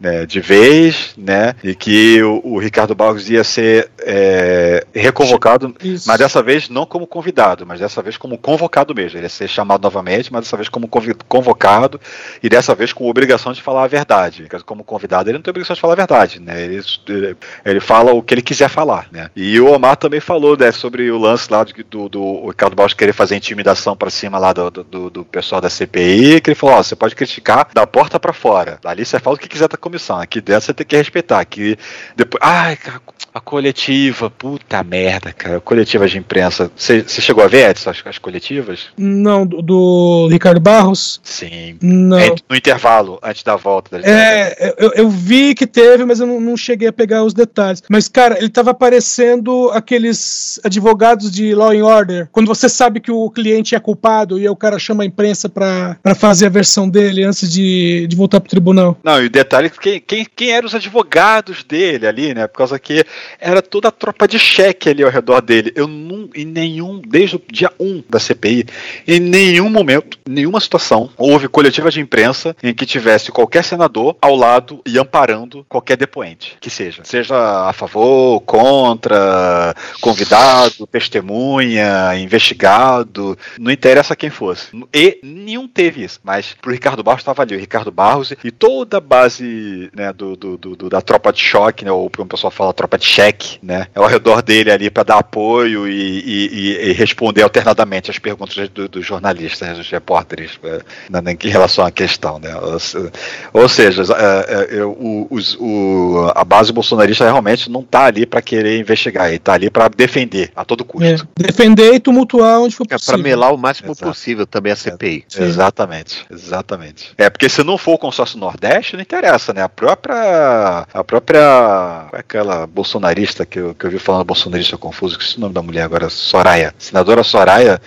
né, de vez, né, e que o, o Ricardo Barros ia ser é, reconvocado, Isso. mas dessa vez não como convidado, mas dessa vez como convocado mesmo. Ele ia ser chamado novamente, mas dessa vez como convocado e dessa vez com obrigação de falar a verdade. Porque Como convidado, ele não tem obrigação de falar a verdade, né? Ele, ele, ele fala o que ele quiser falar, né? E o Omar também falou, né, sobre o lance lá do, do, Ricardo Barros querer fazer intimidação pra cima lá do, do, do pessoal da CPI, que ele falou, ó, você pode criticar da porta pra fora. Dali você fala o que quiser da comissão. Aqui dentro você tem que respeitar. Aqui depois. Ai, a coletiva, puta merda, cara. Coletiva de imprensa. Você chegou a ver, Edson, as, as coletivas? Não, do, do Ricardo Barros? Sim. Não. É, no intervalo, antes da volta. Da É, eu, eu vi que teve, mas eu não, não cheguei a pegar os detalhes. Mas, cara, ele tava parecendo aqueles advogados de Law and Order, quando você sabe que o cliente é culpado e o cara chama a imprensa pra fazer a versão dele antes de, de voltar pro tribunal. Não, e o detalhe é que quem, quem, quem eram os advogados dele ali, né? Por causa que era toda a tropa de cheque ali ao redor dele. Eu não, em nenhum, desde o dia 1 da CPI, em nenhum momento, nenhuma situação, houve coletiva de imprensa em que tivesse qualquer senador ao lado e amparando qualquer depoente, que seja. Seja a favor, contra, convidado, testemunha, investigado, não interessa quem fosse. E nenhum teve isso. Mas pro Ricardo Barros estava ali, o Ricardo Barros e toda a base né, do, do- do- do- da tropa de choque, né, ou como o pessoal fala, tropa de cheque, né, é ao redor dele ali para dar apoio e, e- e- responder alternadamente as perguntas do- dos jornalistas, né, dos repórteres, eh, na- na- em relação à questão. Né, ou, se- ou seja, eh, o- os- o- a base bolsonarista realmente não está ali para querer investigar, ele está ali para defender a todo custo. É, defender e tumultuar onde for É pra possível. melar o máximo Exato. possível também a CPI. Sim. Exatamente, exatamente. É, porque se não for o consórcio Nordeste, não interessa, né? A própria. A própria. Qual é aquela bolsonarista que eu, que eu vi falando bolsonarista confuso, que é o nome da mulher agora? Soraya. Senadora Soraya.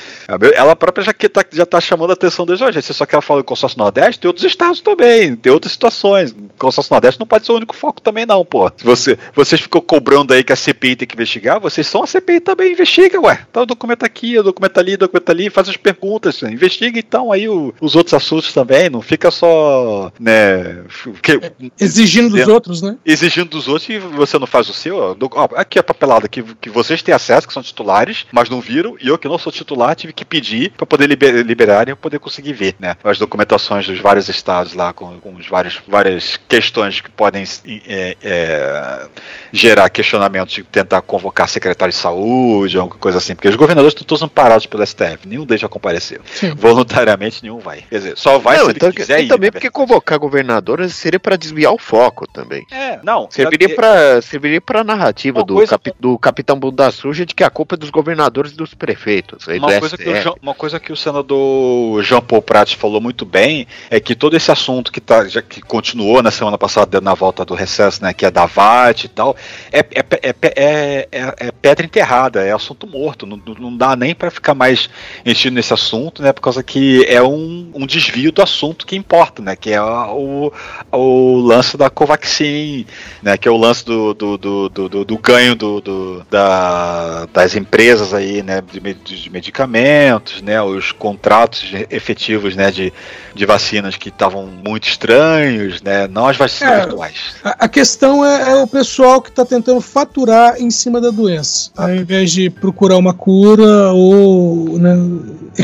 Ela própria já, que tá, já tá chamando a atenção desde hoje. Você só quer falar do consórcio Nordeste, tem outros estados também, tem outras situações. O consórcio Nordeste não pode ser o único foco também, não, pô. Se você, vocês ficam cobrando aí que a CPI tem que investigar, vocês são a CPI também, investiga, ué. Tá o documento aqui, o documento ali, o documento ali, faz as perguntas, investiga então aí o- os outros assuntos também, não fica só, né, que- Exigindo dos dizendo- outros, né? exigindo dos outros e você não faz o seu. ó, aqui a papelada que, que vocês têm acesso, que são titulares, mas não viram, e eu que não sou titular tive que pedir para poder liber, liberarem e poder conseguir ver, né? As documentações dos vários estados lá, com, com os vários, várias questões que podem é, é, gerar questionamentos de tentar convocar secretário de saúde, alguma coisa assim, porque os governadores estão todos amparados pelo STF, nenhum deles já compareceu. Sim. Voluntariamente nenhum vai. Quer dizer, só vai não, se então, ele quiser e ir. também porque convocar governadores seria para desviar o foco também. É, não. Serviria para serviria para narrativa do, coisa... capi, do capitão Bunda Suja de que a culpa é dos governadores e dos prefeitos. Uma coisa, que o, uma coisa que o senador Jean Paul Prats falou muito bem é que todo esse assunto que, tá, já, que continuou na semana passada na volta do recesso, né, que é da VAT e tal, é, é, é, é, é pedra enterrada, é assunto morto. Não, não dá nem para ficar mais enchido nesse assunto, né, por causa que é um, um desvio do assunto que importa, né, que é o, o lance da Covaxin, né, que é o lance do, do, do, do, do ganho do, do, da, das empresas aí, né, de, de medicamentos, né, os contratos efetivos, né, de, de vacinas que estavam muito estranhos, né, não as vacinas é, atuais. A, a questão é, é, o pessoal que está tentando faturar em cima da doença, ah. ao invés de procurar uma cura ou, né,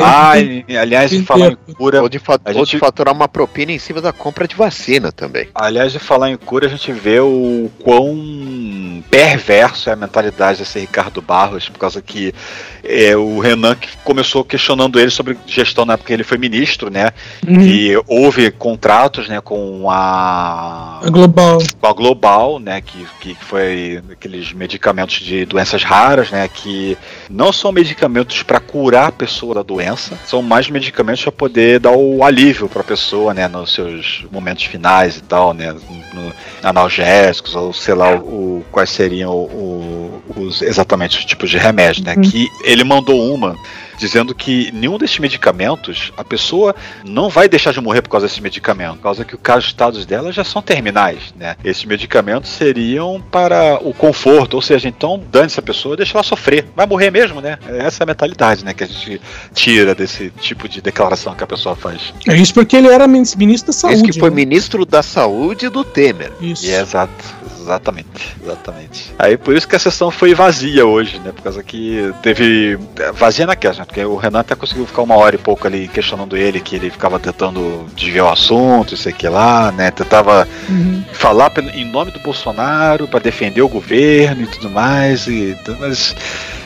ah, aliás, de falar em cura, ou de, fa ou gente... de faturar uma propina em cima da compra de vacina também. Aliás, de falar em cura, a gente vê o quão perverso é a mentalidade desse Ricardo Barros, por causa que é, o Renan que começou questionando ele sobre gestão na época que ele foi ministro, né? Uhum. E houve contratos, né, com a, a Global, com a Global, né, que, que foi aqueles medicamentos de doenças raras, né, que não são medicamentos para curar a pessoa da doença, são mais medicamentos para poder dar o alívio para a pessoa, né, nos seus momentos finais e tal, né, no, analgésicos ou sei lá o, quais seriam o, o, os exatamente os tipos de remédio, né? Uhum. Que ele mandou uma dizendo que nenhum desses medicamentos, a pessoa não vai deixar de morrer por causa desse medicamento, por causa que os estados dela já são terminais, né? Esses medicamentos seriam para o conforto, ou seja, então dane-se a pessoa, deixa ela sofrer, vai morrer mesmo, né? Essa é a mentalidade, né, que a gente tira desse tipo de declaração que a pessoa faz. É isso porque ele era ministro da saúde. Esse que foi né? ministro da saúde do Temer. Isso. E é exato. Exatamente, exatamente. Aí por isso que a sessão foi vazia hoje, né? Por causa que teve. Vazia naquela, né? Porque o Renan até conseguiu ficar uma hora e pouco ali questionando ele, que ele ficava tentando desviar o assunto, isso aqui lá, né? Tentava uhum. falar em nome do Bolsonaro para defender o governo e tudo mais. E, mas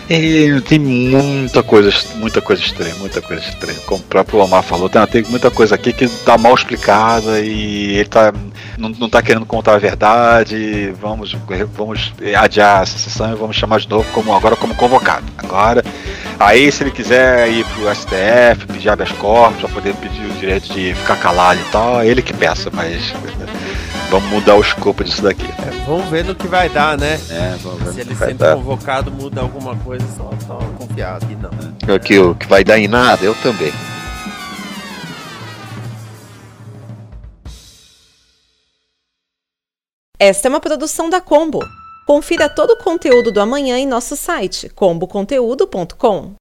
é, tem muita coisa, muita coisa estranha, muita coisa estranha. Como o próprio Omar falou, tem, tem muita coisa aqui que tá mal explicada e ele tá, não, não tá querendo contar a verdade. Vamos, vamos adiar essa sessão e vamos chamar de novo como agora como convocado. Agora, aí se ele quiser ir pro STF, pedir habeas corpus, para poder pedir o direito de ficar calado e tal, é ele que peça, mas vamos mudar o escopo disso daqui. É, vamos ver no que vai dar, né? É, vamos ver Se ele sendo dar. convocado muda alguma coisa, só, só confiado que não. Né? Que, o que vai dar em nada, eu também. Esta é uma produção da Combo. Confira todo o conteúdo do amanhã em nosso site comboconteúdo.com.